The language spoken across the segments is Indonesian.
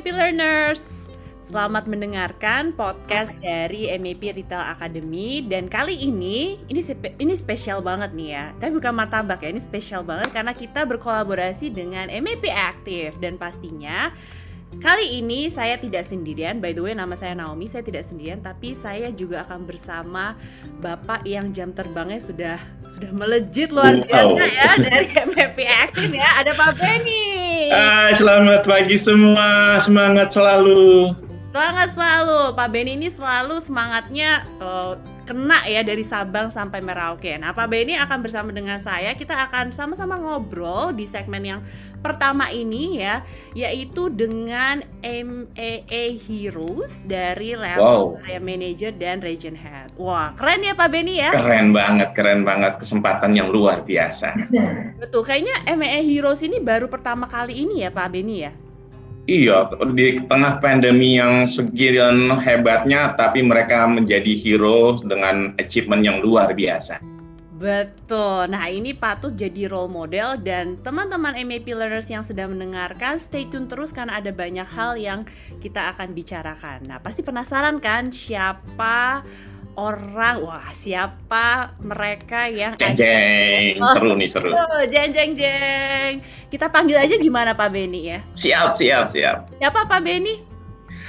MAP Learners. Selamat mendengarkan podcast dari MAP Retail Academy dan kali ini ini spe- ini spesial banget nih ya. Tapi bukan martabak ya, ini spesial banget karena kita berkolaborasi dengan MAP Active dan pastinya Kali ini saya tidak sendirian, by the way nama saya Naomi, saya tidak sendirian tapi saya juga akan bersama Bapak yang jam terbangnya sudah sudah melejit luar biasa wow. ya dari MFP Active ya. Ada Pak Benny. Hai, selamat pagi semua. Semangat selalu. Semangat selalu. Pak Benny ini selalu semangatnya uh, kena ya dari Sabang sampai Merauke. Nah, Pak Benny akan bersama dengan saya, kita akan sama-sama ngobrol di segmen yang pertama ini ya yaitu dengan MAA Heroes dari level wow. area manager dan region head. Wah, keren ya Pak Beni ya? Keren banget, keren banget kesempatan yang luar biasa. Betul, kayaknya MAA Heroes ini baru pertama kali ini ya Pak Beni ya? Iya, di tengah pandemi yang segian hebatnya, tapi mereka menjadi hero dengan achievement yang luar biasa. Betul. Nah, ini patut jadi role model dan teman-teman MAP learners yang sedang mendengarkan stay tune terus karena ada banyak hal yang kita akan bicarakan. Nah, pasti penasaran kan siapa orang wah siapa mereka yang jeng jeng. oh, seru nih seru. Oh, jeng jeng jeng. Kita panggil aja gimana Pak Beni ya? Siap siap siap. Siapa Pak Beni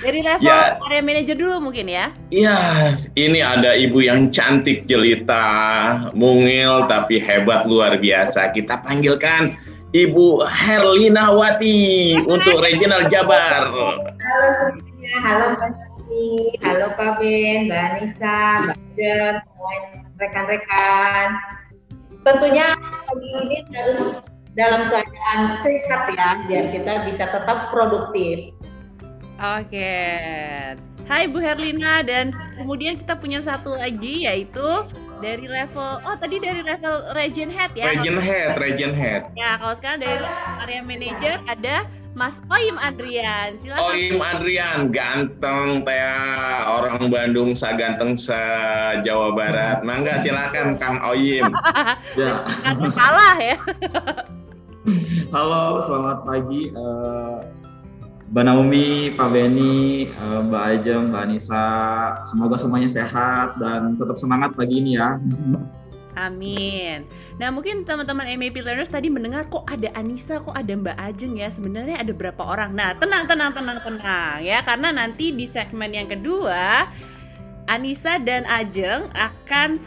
dari level ya. area manager dulu mungkin ya? Iya, ini ada ibu yang cantik jelita, mungil tapi hebat luar biasa. Kita panggilkan Ibu Herlina Wati untuk Regional Jabar. Halo semuanya, halo Mbak Nini, halo Pak Ben, Mbak Anissa, Mbak Jen, semua rekan-rekan. Tentunya pagi ini harus dalam keadaan sehat ya, biar kita bisa tetap produktif. Oke. Hai Bu Herlina dan kemudian kita punya satu lagi yaitu dari level oh tadi dari level region head ya. Region head, region head. Ya, kalau sekarang dari area manager ada Mas Oim Adrian. Silakan. Oim Adrian, ganteng teh orang Bandung sa ganteng sa Jawa Barat. Mangga silakan Kang Oim. ya. kalah ya. Halo, selamat pagi. Uh, Mbak Naomi, Pak Beni, eh, Mbak Ajeng, Mbak Anissa, semoga semuanya sehat dan tetap semangat pagi ini ya. Amin. Nah mungkin teman-teman MAP Learners tadi mendengar kok ada Anissa, kok ada Mbak Ajeng ya. Sebenarnya ada berapa orang? Nah tenang, tenang, tenang, tenang ya. Karena nanti di segmen yang kedua, Anissa dan Ajeng akan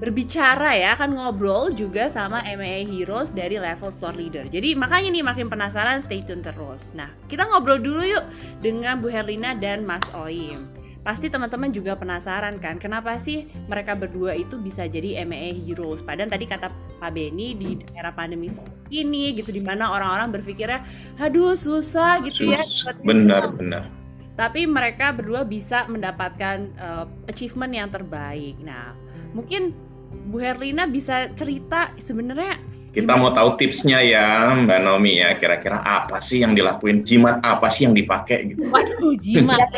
berbicara ya, akan ngobrol juga sama MAA Heroes dari level store leader. Jadi makanya nih makin penasaran stay tune terus. Nah, kita ngobrol dulu yuk dengan Bu Herlina dan Mas Oim. Pasti teman-teman juga penasaran kan, kenapa sih mereka berdua itu bisa jadi MAA Heroes? Padahal tadi kata Pak Beni di era pandemi ini gitu, di mana orang-orang berpikirnya, aduh susah gitu ya. Benar, benar. Tapi mereka berdua bisa mendapatkan uh, achievement yang terbaik. Nah, mungkin Bu Herlina bisa cerita sebenarnya kita mau tahu tipsnya ya Mbak Nomi ya. Kira-kira apa sih yang dilakuin? Jimat apa sih yang dipakai gitu? Waduh jimat.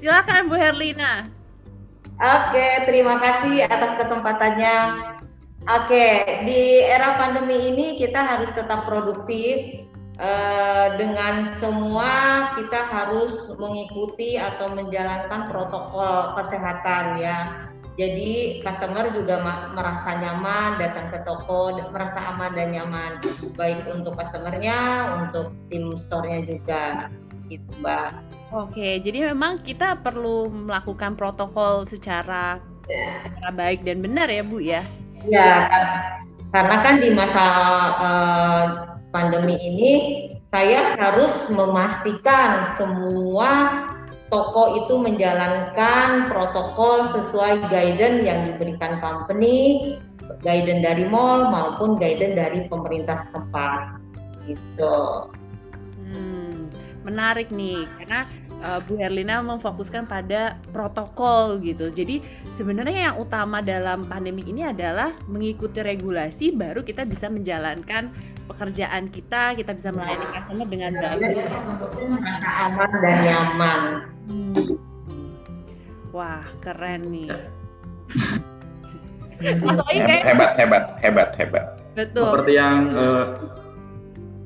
Silakan Bu Herlina. Oke terima kasih atas kesempatannya. Oke di era pandemi ini kita harus tetap produktif Eh, dengan semua kita harus mengikuti atau menjalankan protokol kesehatan ya. Jadi customer juga merasa nyaman datang ke toko, merasa aman dan nyaman baik untuk customernya, untuk tim store-nya juga gitu Mbak. Oke, jadi memang kita perlu melakukan protokol secara, ya. secara baik dan benar ya Bu ya? Ya, karena kan di masa uh, pandemi ini saya harus memastikan semua toko itu menjalankan protokol sesuai guidance yang diberikan company, guidance dari mall maupun guidance dari pemerintah setempat. Gitu. Hmm, menarik nih karena uh, Bu Herlina memfokuskan pada protokol gitu. Jadi sebenarnya yang utama dalam pandemi ini adalah mengikuti regulasi baru kita bisa menjalankan pekerjaan kita, kita bisa melayani customer dengan baik. Merasa aman dan nyaman. Hmm. Wah, keren nih. Mas Oi kayak hebat, hebat, hebat, hebat. Betul. Seperti yang uh,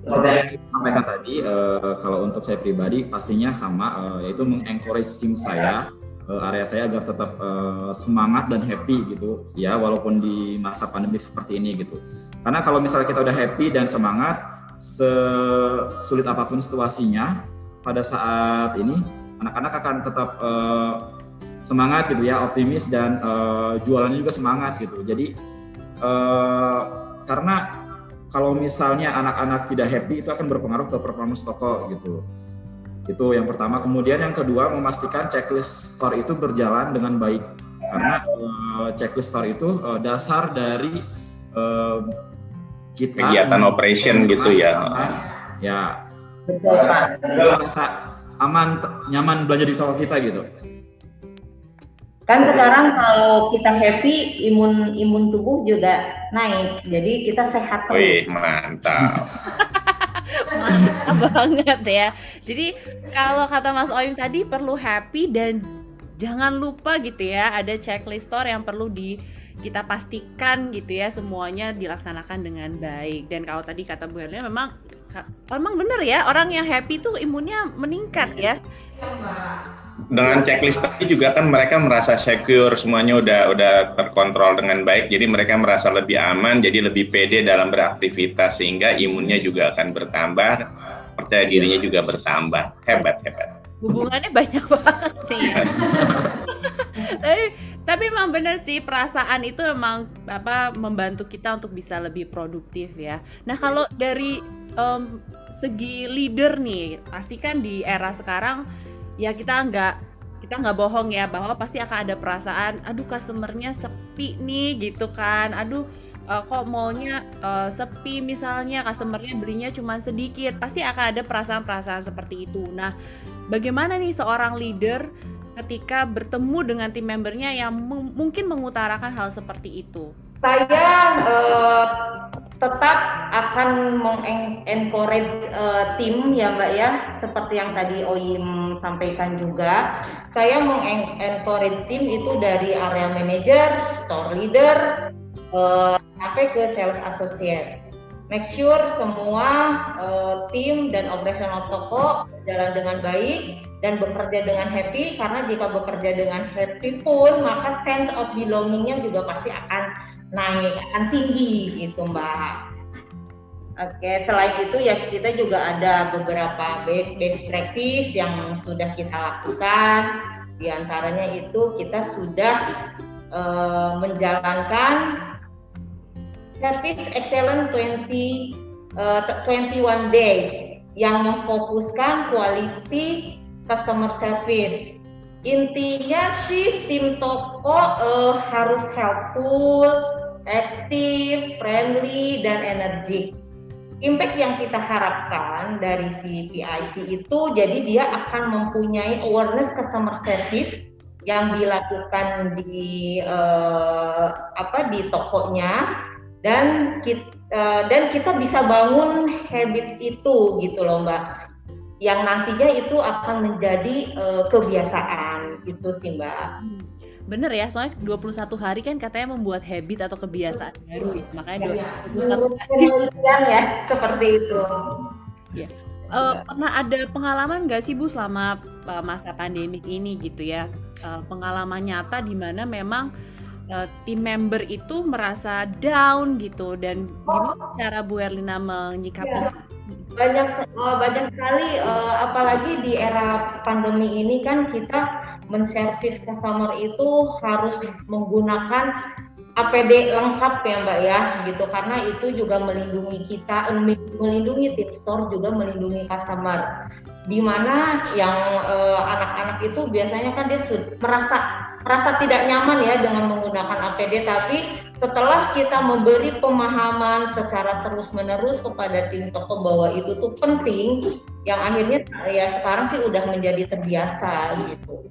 seperti yang disampaikan tadi, uh, kalau untuk saya pribadi pastinya sama, uh, yaitu mengencourage tim saya, uh, area saya agar tetap uh, semangat dan happy gitu, ya walaupun di masa pandemi seperti ini gitu. Karena kalau misalnya kita udah happy dan semangat, sesulit apa pun situasinya, pada saat ini anak-anak akan tetap uh, semangat gitu ya, optimis dan uh, jualannya juga semangat gitu. Jadi uh, karena kalau misalnya anak-anak tidak happy itu akan berpengaruh ke performance toko gitu. Itu yang pertama. Kemudian yang kedua memastikan checklist store itu berjalan dengan baik karena uh, checklist store itu uh, dasar dari uh, kita kegiatan operation gitu ya. Ya. Betul Pak. Merasa aman, nyaman belanja di toko kita gitu. Kan sekarang kalau kita happy, imun imun tubuh juga naik. Jadi kita sehat terus. Wih, mantap. mantap banget ya. Jadi kalau kata Mas Oyung tadi perlu happy dan jangan lupa gitu ya ada checklist store yang perlu di kita pastikan gitu ya semuanya dilaksanakan dengan baik dan kalau tadi kata Bu Helena memang memang benar ya orang yang happy tuh imunnya meningkat ya. Iya, dengan checklist tadi juga kan mereka merasa secure semuanya udah udah terkontrol dengan baik. Jadi mereka merasa lebih aman jadi lebih pede dalam beraktivitas sehingga imunnya juga akan bertambah percaya dirinya juga bertambah. Hebat hebat. Hubungannya banyak banget nih. Tapi tapi memang benar sih perasaan itu memang apa membantu kita untuk bisa lebih produktif ya. Nah kalau dari um, segi leader nih pastikan di era sekarang ya kita nggak kita nggak bohong ya bahwa pasti akan ada perasaan aduh customernya sepi nih gitu kan. Aduh uh, kok mallnya uh, sepi misalnya customernya belinya cuma sedikit. Pasti akan ada perasaan-perasaan seperti itu. Nah bagaimana nih seorang leader ketika bertemu dengan tim membernya yang mungkin mengutarakan hal seperti itu? Saya uh, tetap akan mengencourage uh, tim ya Mbak ya seperti yang tadi Oim sampaikan juga. Saya mengencourage tim itu dari area manager, store leader uh, sampai ke sales associate. Make sure semua uh, tim dan operasional toko berjalan dengan baik dan bekerja dengan happy karena jika bekerja dengan happy pun maka sense of belongingnya juga pasti akan naik akan tinggi gitu mbak Oke, selain itu ya kita juga ada beberapa best practice yang sudah kita lakukan. Di antaranya itu kita sudah uh, menjalankan Service Excellent 20 uh, 21 days yang memfokuskan quality customer service intinya sih tim toko uh, harus helpful, aktif, friendly, dan energi. Impact yang kita harapkan dari si PIC itu, jadi dia akan mempunyai awareness customer service yang dilakukan di uh, apa di tokonya dan kita, uh, dan kita bisa bangun habit itu gitu loh mbak yang nantinya itu akan menjadi uh, kebiasaan gitu sih Mbak. Hmm. Bener ya, soalnya 21 hari kan katanya membuat habit atau kebiasaan baru ya. Makanya ya, 21 hari. ya, seperti itu. Ya. Uh, pernah ada pengalaman nggak sih Bu selama uh, masa pandemik ini gitu ya? Uh, pengalaman nyata di mana memang uh, tim member itu merasa down gitu dan gimana cara Bu Erlina menyikapi ya banyak uh, banyak sekali uh, apalagi di era pandemi ini kan kita menservis customer itu harus menggunakan APD lengkap ya Mbak ya gitu. Karena itu juga melindungi kita melindungi tim store juga melindungi customer. Di mana yang uh, anak-anak itu biasanya kan dia merasa merasa tidak nyaman ya dengan menggunakan APD tapi setelah kita memberi pemahaman secara terus-menerus kepada tim toko bahwa itu tuh penting yang akhirnya ya sekarang sih udah menjadi terbiasa gitu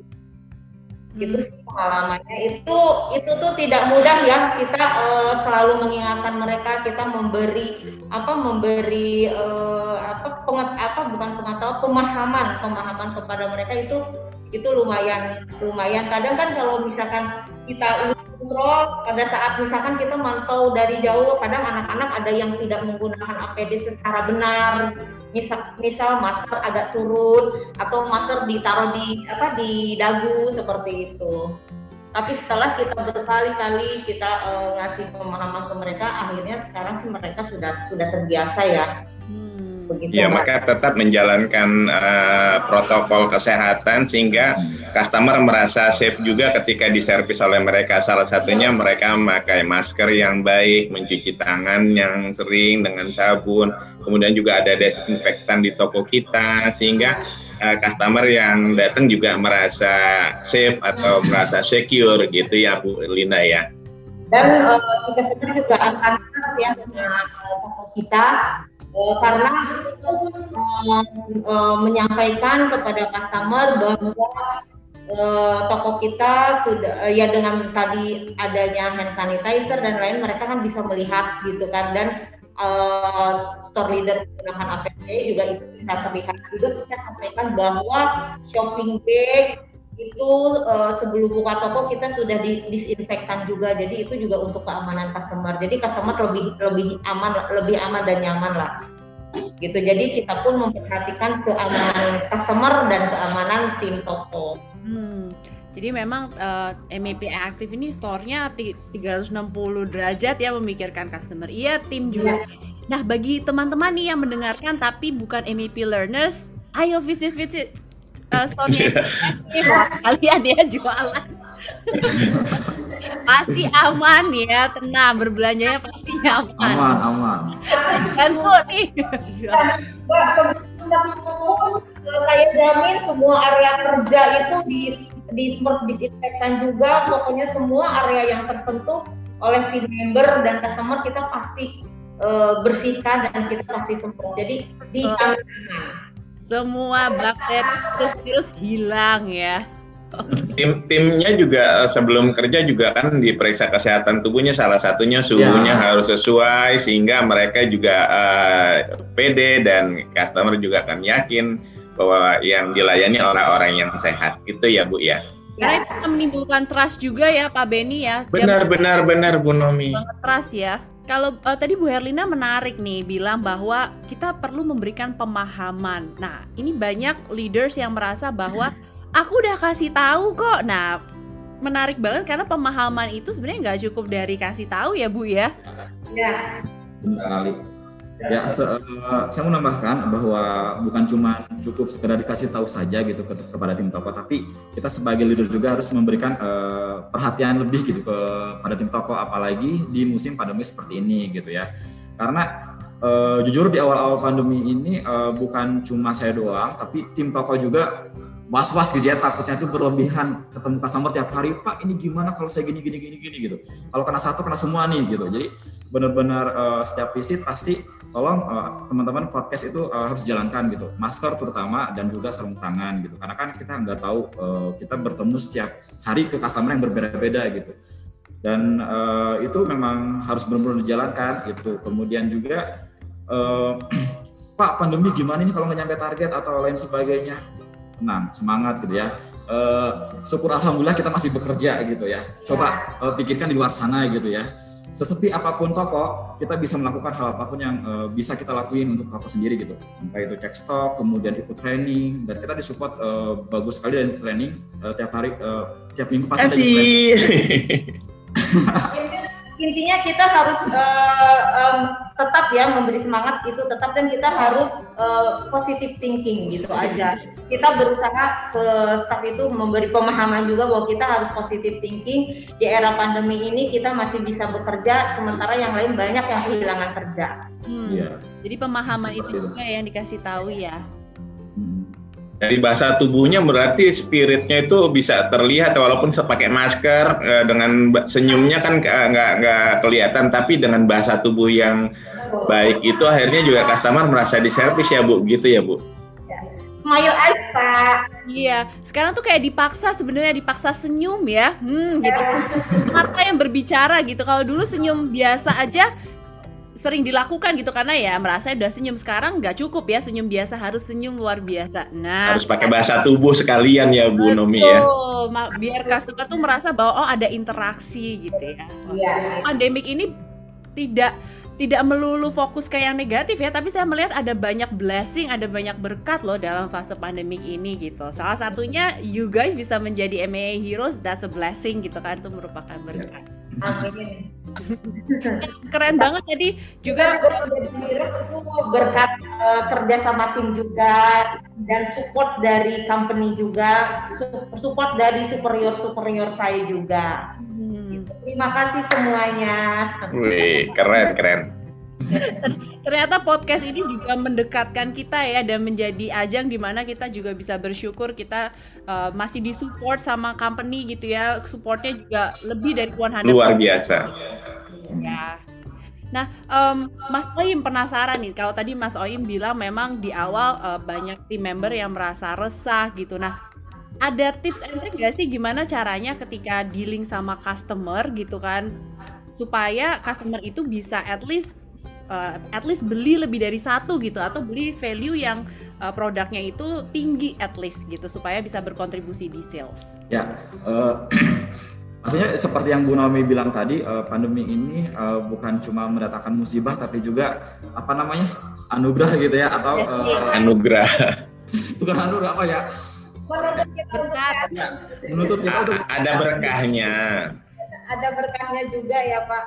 hmm. itu pengalamannya itu itu tuh tidak mudah ya kita uh, selalu mengingatkan mereka kita memberi apa memberi uh, apa pengat apa bukan pengetahuan pemahaman pemahaman kepada mereka itu itu lumayan lumayan kadang kan kalau misalkan kita kontrol pada saat misalkan kita mantau dari jauh kadang anak-anak ada yang tidak menggunakan APD secara benar. Misal, misal masker agak turun atau masker ditaruh di apa di dagu seperti itu. Tapi setelah kita berkali-kali kita uh, ngasih pemahaman ke mereka akhirnya sekarang sih mereka sudah sudah terbiasa ya begitu. Ya, maka tetap menjalankan uh, protokol kesehatan sehingga customer merasa safe juga ketika diservis oleh mereka. Salah satunya mereka memakai masker yang baik, mencuci tangan yang sering dengan sabun, kemudian juga ada desinfektan di toko kita sehingga uh, customer yang datang juga merasa safe atau merasa secure gitu ya Bu Linda ya. Dan uh, kita sendiri juga akan ya sama toko kita uh, karena uh, menyampaikan kepada customer bahwa uh, toko kita sudah uh, ya dengan tadi adanya hand sanitizer dan lain mereka kan bisa melihat gitu kan dan uh, store leader menggunakan APD juga itu bisa terlihat. Juga kita sampaikan bahwa shopping bag itu uh, sebelum buka toko kita sudah di disinfektan juga jadi itu juga untuk keamanan customer jadi customer lebih lebih aman lebih aman dan nyaman lah gitu jadi kita pun memperhatikan keamanan customer dan keamanan tim toko hmm. Jadi memang uh, eh, MAP aktif ini store-nya 360 derajat ya memikirkan customer. Iya, tim juga. Ya. Nah, bagi teman-teman nih yang mendengarkan tapi bukan MAP learners, ayo visit-visit uh, store-nya kalian ya jualan. Pasti aman ya tenang. Berbelanjanya pasti aman aman aman. Kan bu nih. Saya jamin semua area kerja itu di di disinfektan juga. Pokoknya semua area yang tersentuh oleh tim member dan customer kita pasti uh, bersihkan dan kita pasti semprot. Jadi di aman semua bakteri virus hilang ya. Tim timnya juga eh, sebelum kerja juga kan diperiksa kesehatan tubuhnya salah satunya suhunya ya. harus sesuai sehingga mereka juga uh, pede dan customer juga akan yakin bahwa yang dilayani orang-orang yang sehat gitu ya Bu ya. Karena itu menimbulkan trust juga ya Pak Beni ya. Benar benar benar Bu Nomi. trust ya. Kalau uh, tadi Bu Herlina menarik nih bilang bahwa kita perlu memberikan pemahaman. Nah, ini banyak leaders yang merasa bahwa aku udah kasih tahu kok. Nah, menarik banget karena pemahaman itu sebenarnya nggak cukup dari kasih tahu ya Bu ya. Ya. Benar sekali Ya, se uh, saya mau nambahkan bahwa bukan cuma cukup sekedar dikasih tahu saja gitu ke kepada tim toko, tapi kita sebagai leader juga harus memberikan uh, perhatian lebih gitu kepada tim toko, apalagi di musim pandemi seperti ini gitu ya. Karena uh, jujur di awal-awal pandemi ini uh, bukan cuma saya doang, tapi tim toko juga was-was gitu ya takutnya itu berlebihan ketemu customer tiap hari pak ini gimana kalau saya gini gini gini gini? gitu. Kalau kena satu kena semua nih gitu. Jadi benar-benar uh, setiap visit pasti tolong uh, teman-teman podcast itu uh, harus jalankan gitu. Masker terutama dan juga sarung tangan gitu. Karena kan kita nggak tahu uh, kita bertemu setiap hari ke customer yang berbeda-beda gitu. Dan uh, itu memang harus benar-benar dijalankan itu kemudian juga uh, Pak pandemi gimana ini kalau nggak nyampe target atau lain sebagainya tenang, semangat gitu ya. Uh, syukur alhamdulillah kita masih bekerja gitu ya. Coba uh, pikirkan di luar sana gitu ya. Sesepi apa pun toko, kita bisa melakukan hal apa pun yang uh, bisa kita lakuin untuk toko sendiri gitu. Entah itu cek stok, kemudian ikut training, dan kita disupport uh, bagus sekali dari training uh, tiap hari, uh, tiap minggu pasti ada training. intinya kita harus uh, um, tetap ya memberi semangat itu tetap dan kita harus uh, positive thinking gitu aja kita berusaha ke staff itu memberi pemahaman juga bahwa kita harus positive thinking di era pandemi ini kita masih bisa bekerja sementara yang lain banyak yang kehilangan kerja. Hmm. Yeah. Jadi pemahaman Seperti itu juga yang dikasih tahu ya dari bahasa tubuhnya berarti spiritnya itu bisa terlihat walaupun pakai masker eh, dengan senyumnya kan nggak nggak kelihatan tapi dengan bahasa tubuh yang baik itu akhirnya juga customer merasa diservis ya bu. Gitu ya bu? Mayo aja iya. Sekarang tuh kayak dipaksa sebenarnya dipaksa senyum ya. Hmm gitu. Mata yang berbicara gitu. Kalau dulu senyum biasa aja sering dilakukan gitu karena ya merasa udah senyum sekarang nggak cukup ya senyum biasa harus senyum luar biasa. Nah harus pakai bahasa tubuh sekalian ya Bu Nomi ya. biar customer tuh merasa bahwa oh ada interaksi gitu ya. Iya. Pandemik ini tidak tidak melulu fokus ke yang negatif ya, tapi saya melihat ada banyak blessing, ada banyak berkat loh dalam fase pandemik ini gitu. Salah satunya you guys bisa menjadi MAA Heroes, that's a blessing gitu kan, itu merupakan berkat. Amin. Keren banget jadi juga itu berkat uh, kerja sama tim juga dan support dari company juga, support dari superior superior saya juga. Hmm. Terima kasih semuanya. Wih, keren keren. Ternyata podcast ini juga mendekatkan kita ya dan menjadi ajang di mana kita juga bisa bersyukur kita uh, masih disupport sama company gitu ya. Supportnya juga lebih dari 100. Luar biasa. Ya. Nah, um, Mas Oim penasaran nih. Kalau tadi Mas Oim bilang memang di awal uh, banyak tim member yang merasa resah gitu. Nah, ada tips and trick gak sih gimana caranya ketika dealing sama customer gitu kan supaya customer itu bisa at least uh, at least beli lebih dari satu gitu atau beli value yang uh, produknya itu tinggi at least gitu supaya bisa berkontribusi di sales. Ya, uh, maksudnya seperti yang Bu Naomi bilang tadi, uh, pandemi ini uh, bukan cuma mendatangkan musibah tapi juga apa namanya anugerah gitu ya atau uh, anugerah. bukan anugerah apa ya? Menuntut kita berkat. Ya, menuntut kita untuk ada berkahnya ada berkahnya juga ya Pak.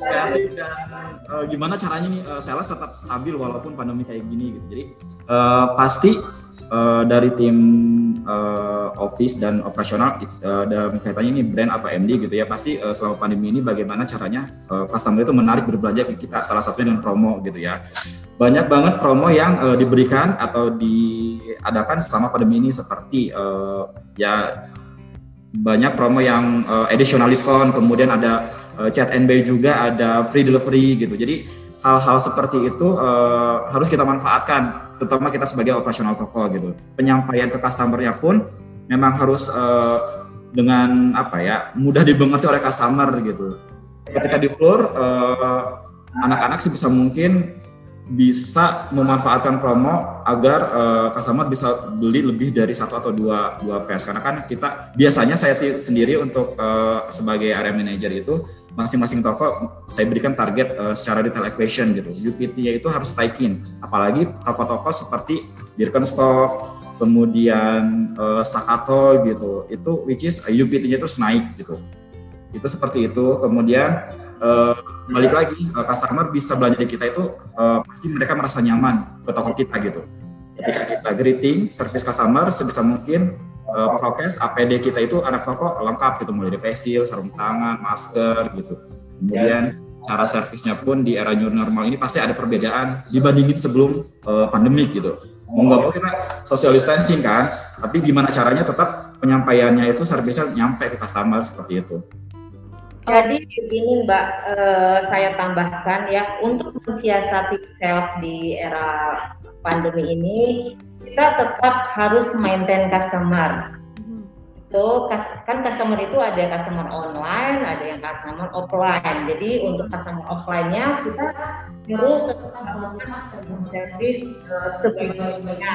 Kreatif dan uh, gimana caranya nih uh, sales tetap stabil walaupun pandemi kayak gini gitu. Jadi uh, pasti uh, dari tim uh, office dan operasional uh, dalam kaitannya ini brand atau MD gitu ya pasti uh, selama pandemi ini bagaimana caranya uh, customer itu menarik berbelanja ke kita salah satunya dengan promo gitu ya banyak banget promo yang uh, diberikan atau diadakan selama pandemi ini seperti uh, ya banyak promo yang uh, additional discount, kemudian ada uh, chat and buy juga, ada free delivery gitu. Jadi hal-hal seperti itu uh, harus kita manfaatkan, terutama kita sebagai operasional toko gitu. Penyampaian ke customernya pun memang harus uh, dengan apa ya mudah dimengerti oleh customer gitu. Ketika di floor, anak-anak sih bisa mungkin bisa memanfaatkan promo agar uh, customer bisa beli lebih dari satu atau dua dua PS karena kan kita biasanya saya sendiri untuk uh, sebagai area manager itu masing-masing toko saya berikan target uh, secara detail equation gitu. UPT-nya itu harus taikin. Apalagi toko-toko seperti Birkenstock kemudian uh, Staccato gitu. Itu which is uh, UPT-nya terus naik gitu. Itu seperti itu. Kemudian uh, balik lagi uh, customer bisa belanja di kita itu uh, pasti mereka merasa nyaman ke toko kita gitu. Ketika kita greeting, service customer sebisa mungkin uh, prokes APD kita itu anak toko lengkap gitu mulai dari face shield, sarung tangan, masker gitu. Kemudian cara servisnya pun di era new normal ini pasti ada perbedaan dibandingin sebelum uh, pandemik gitu. Mau nggak mau kita social distancing kan, tapi gimana caranya tetap penyampaiannya itu servisnya nyampe ke customer seperti itu. Jadi begini Mbak, uh, saya tambahkan ya untuk mensiasati sales di era pandemi ini kita tetap harus maintain customer. Itu kan customer itu ada customer online, ada yang customer offline. Jadi untuk customer offline-nya kita harus tetap melakukan customer service uh, sebaik-baiknya.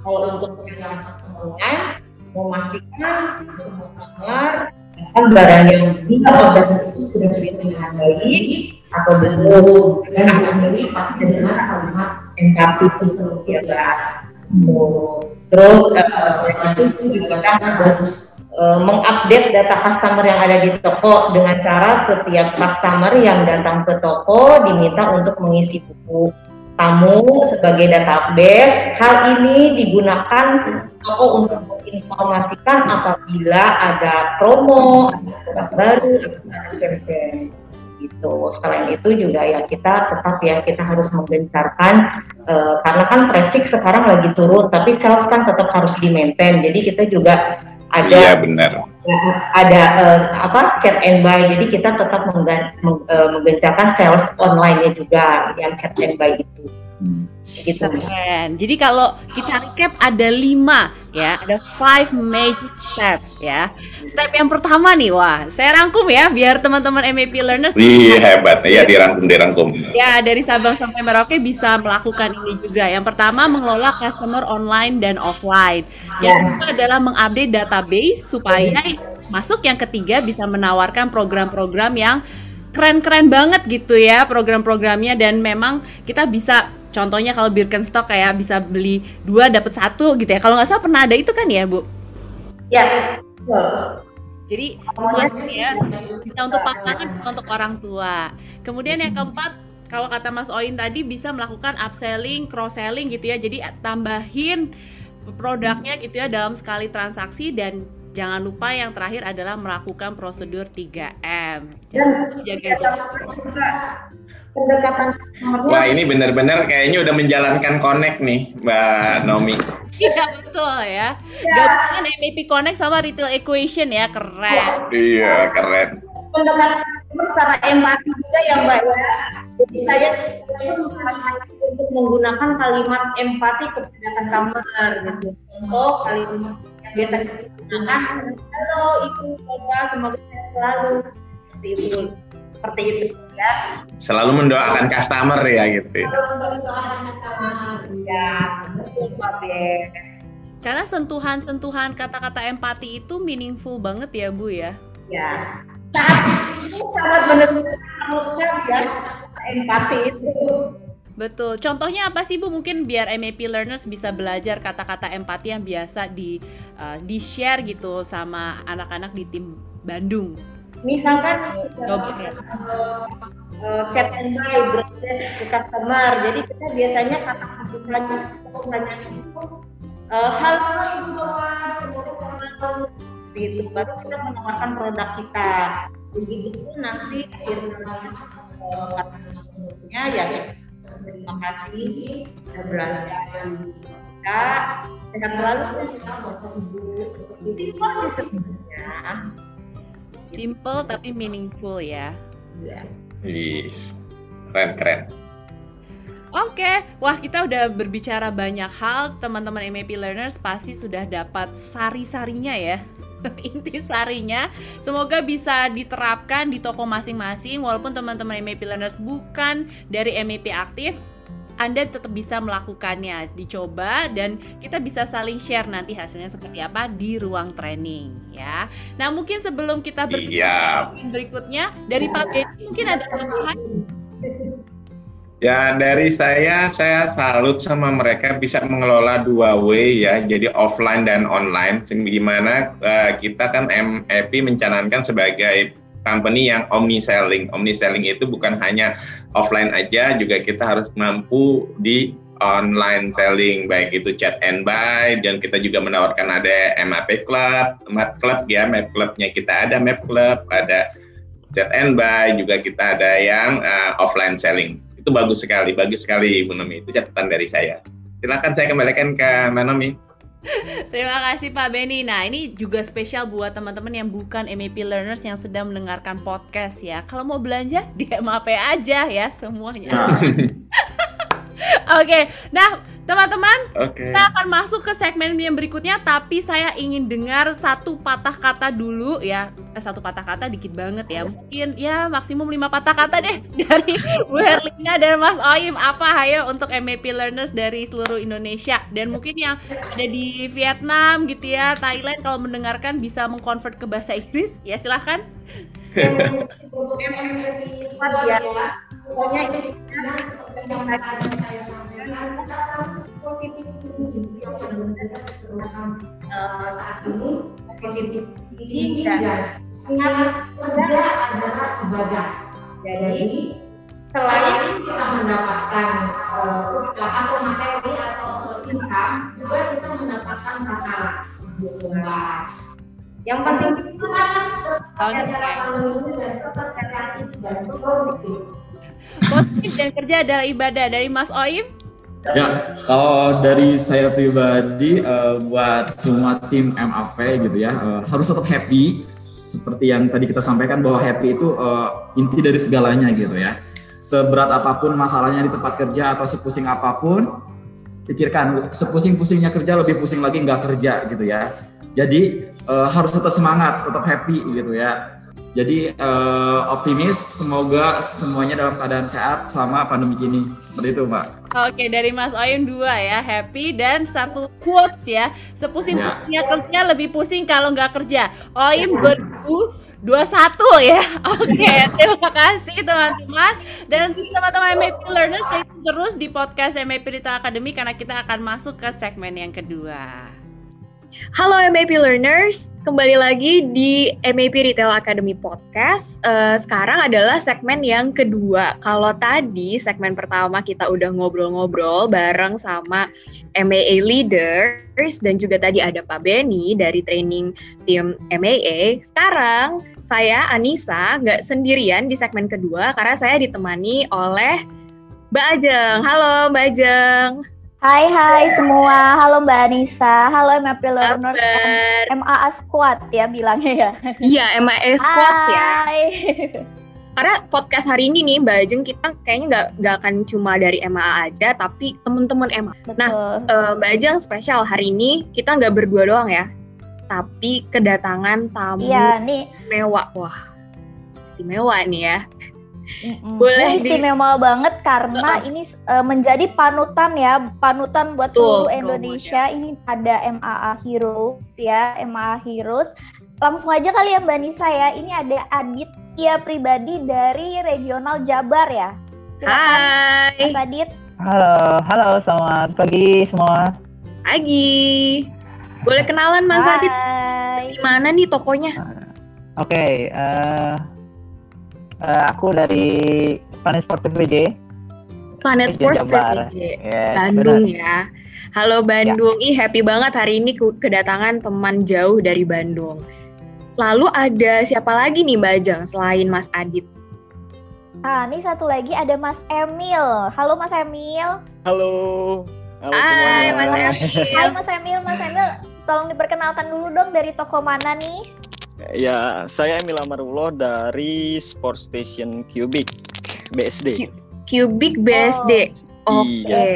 Kalau untuk customer online, memastikan customer kan barang yang kita order itu sudah dengan baik atau belum. Dengan akhiri pasti dengan kalimat NKP itu ya terus uh, itu juga kan harus uh, mengupdate data customer yang ada di toko dengan cara setiap customer yang datang ke toko diminta untuk mengisi buku tamu sebagai database. Hal ini digunakan toko untuk menginformasikan apabila ada promo, ada produk baru, ada campaign gitu. Selain itu juga ya kita tetap ya kita harus menggencarkan uh, karena kan traffic sekarang lagi turun, tapi sales kan tetap harus di maintain. Jadi kita juga ada iya, benar. ada uh, apa chat and buy. Jadi kita tetap menggen, meng, uh, menggencarkan sales online-nya juga yang chat and buy itu. Hmm. Gitu. Keren. Jadi kalau kita recap ada lima ya, ada five magic step ya. Step yang pertama nih, wah, saya rangkum ya biar teman-teman MAP learners Wih, hebat. Iya, dirangkum, dirangkum. ya dari Sabang sampai Merauke bisa melakukan ini juga. Yang pertama mengelola customer online dan offline. Yang kedua adalah mengupdate database supaya masuk. Yang ketiga bisa menawarkan program-program yang keren-keren banget gitu ya program-programnya dan memang kita bisa contohnya kalau Birkenstock kayak bisa beli dua dapat satu gitu ya. Kalau nggak salah pernah ada itu kan ya bu? Ya, betul. jadi ya bisa untuk pasangan bisa untuk orang tua. Kemudian yang keempat kalau kata Mas Oin tadi bisa melakukan upselling cross selling gitu ya. Jadi tambahin produknya gitu ya dalam sekali transaksi dan Jangan lupa yang terakhir adalah melakukan prosedur 3M. Dan Jaga jarak. pendekatan Wah, ini benar-benar kayaknya udah menjalankan connect nih, Mbak Nomi. Iya betul ya. Gabungan MAP Connect sama Retail Equation ya, keren. Iya, keren. pendekatan customer secara empati juga ya Mbak ya. Jadi saya saya untuk menggunakan kalimat empati kepada customer gitu. Contoh kalimat kita gunakan, halo ibu bapak semoga sehat selalu seperti itu seperti itu ya. Selalu mendoakan customer ya gitu. Ya, betul Pak Ben. Karena sentuhan-sentuhan kata-kata empati itu meaningful banget ya Bu ya. Ya, saat itu sangat mengucap ya empati itu. Betul. Contohnya apa sih Bu? Mungkin biar MAP learners bisa belajar kata-kata empati yang biasa di uh, di share gitu sama anak-anak di tim Bandung. Misalkan ya. eh, chat and buy broadcast ke customer. Jadi kita biasanya kata kebutuhannya kebutuhannya itu eh, hal gitu. Baru kita menawarkan produk kita. Begitu nanti akhirnya eh, kata produknya ya terima kasih sudah belanja di kita sehat selalu itu sih sebenarnya Simple tapi meaningful ya. Iya. Wih, keren keren. Oke, wah kita udah berbicara banyak hal, teman-teman MAP learners pasti sudah dapat sari-sarinya ya. Inti sarinya, semoga bisa diterapkan di toko masing-masing walaupun teman-teman MAP learners bukan dari MAP aktif, anda tetap bisa melakukannya, dicoba dan kita bisa saling share nanti hasilnya seperti apa di ruang training ya. Nah mungkin sebelum kita berbicara Iya. berikutnya dari Pak Benny mungkin ada tambahan Ya dari saya, saya salut sama mereka bisa mengelola dua way ya, jadi offline dan online. Gimana eh, kita kan MAP mencanangkan sebagai company yang omni selling. Omni selling itu bukan hanya offline aja, juga kita harus mampu di online selling, baik itu chat and buy, dan kita juga menawarkan ada MAP Club, Map Club ya, Map Clubnya kita ada Map Club, ada chat and buy, juga kita ada yang eh, offline selling itu bagus sekali, bagus sekali Ibu Nomi. Itu catatan dari saya. Silakan saya kembalikan ke Mbak Nomi. Terima kasih Pak Benny. Nah ini juga spesial buat teman-teman yang bukan MAP learners yang sedang mendengarkan podcast ya. Kalau mau belanja di MAP aja ya semuanya. Oke, nah teman-teman Oke. kita akan masuk ke segmen yang berikutnya. Tapi saya ingin dengar satu patah kata dulu ya. Eh, satu patah kata dikit banget ya. Mungkin ya maksimum lima patah kata deh dari Bu Herlina dan Mas Oim. Apa ayo untuk MAP learners dari seluruh Indonesia dan mungkin yang ada di Vietnam gitu ya, Thailand kalau mendengarkan bisa mengkonvert ke bahasa Inggris. Ya silahkan. Ya. Pokoknya ini yang tadi saya sampaikan kita harus positif tinggi yang benar-benar eh, saat ini positif tinggi dan ingat kerja adalah ibadah. Jadi selain kita mendapatkan produk atau materi atau income, juga kita mendapatkan pahala. Gitu. Yang penting itu kan cara pandemi ini dan tetap kreatif dan produktif. Positif dan kerja adalah ibadah dari Mas Oim. Ya, kalau dari saya pribadi eh, buat semua tim MAP gitu ya eh, harus tetap happy seperti yang tadi kita sampaikan bahwa happy itu eh, inti dari segalanya gitu ya. seberat apa pun masalahnya di tempat kerja atau sepusing apa pun, pikirkan sepusing-pusingnya kerja lebih pusing lagi nggak kerja gitu ya. Jadi uh, harus tetap semangat, tetap happy gitu ya. Jadi uh, optimis, semoga semuanya dalam keadaan sehat selama pandemi ini. Seperti itu, Mbak. Oke, dari Mas Oyun dua ya, happy dan satu quotes ya. Sepusing-pusingnya ya. kerja lebih pusing kalau nggak kerja. Oyun berdua dua satu ya. Oke, okay, terima kasih teman-teman dan teman-teman MAP Learners stay terus di podcast MAP Retail Academy karena kita akan masuk ke segmen yang kedua. Halo MAP Learners, kembali lagi di MAP Retail Academy Podcast. Uh, sekarang adalah segmen yang kedua. Kalau tadi segmen pertama kita udah ngobrol-ngobrol bareng sama MAA leaders dan juga tadi ada Pak Benny dari training tim MAA. Sekarang saya Anissa nggak sendirian di segmen kedua karena saya ditemani oleh Mbak Ajeng. Halo Mbak Ajeng. Hai hai semua, halo Mbak Anissa, halo MAP Learners MAA Squad ya bilangnya ya. Iya MAA Squad ya. Karena podcast hari ini nih Mbak Ajeng kita kayaknya nggak nggak akan cuma dari MAA aja, tapi teman-teman MAA. Betul. Nah uh, Mbak Ajeng spesial hari ini kita nggak berdua doang ya, tapi kedatangan tamu iya, nih. mewah. Wah, istimewa nih ya. Mm-mm. Boleh ini istimewa di... banget karena uh, ini uh, menjadi panutan ya, panutan buat Tuh, seluruh Indonesia. Ya. Ini ada MAA Heroes ya, MAA Heroes. Langsung aja kali ya Mbak Nisa ya. Ini ada Adit ya pribadi dari regional Jabar ya. Silakan Hai. Mas Adit. Halo, halo selamat pagi semua. Pagi. Boleh kenalan Mas Hai. Adit? Di mana nih tokonya? Oke, okay, uh, uh, aku dari Planet Sport PVJ. Planet Sport PVJ. Yeah, Bandung benar. ya. Halo Bandung, ya. ih happy banget hari ini kedatangan teman jauh dari Bandung. Lalu ada siapa lagi nih Mbak Ajeng selain Mas Adit? Ah, ini satu lagi ada Mas Emil. Halo Mas Emil. Halo. Halo Hai, semuanya. Mas Emil. Hai Mas Emil, Mas Emil tolong diperkenalkan dulu dong dari toko mana nih? Ya, saya Emil Amarullah dari Sport Station Cubic BSD. Cubic BSD. Oh, Oke. Okay.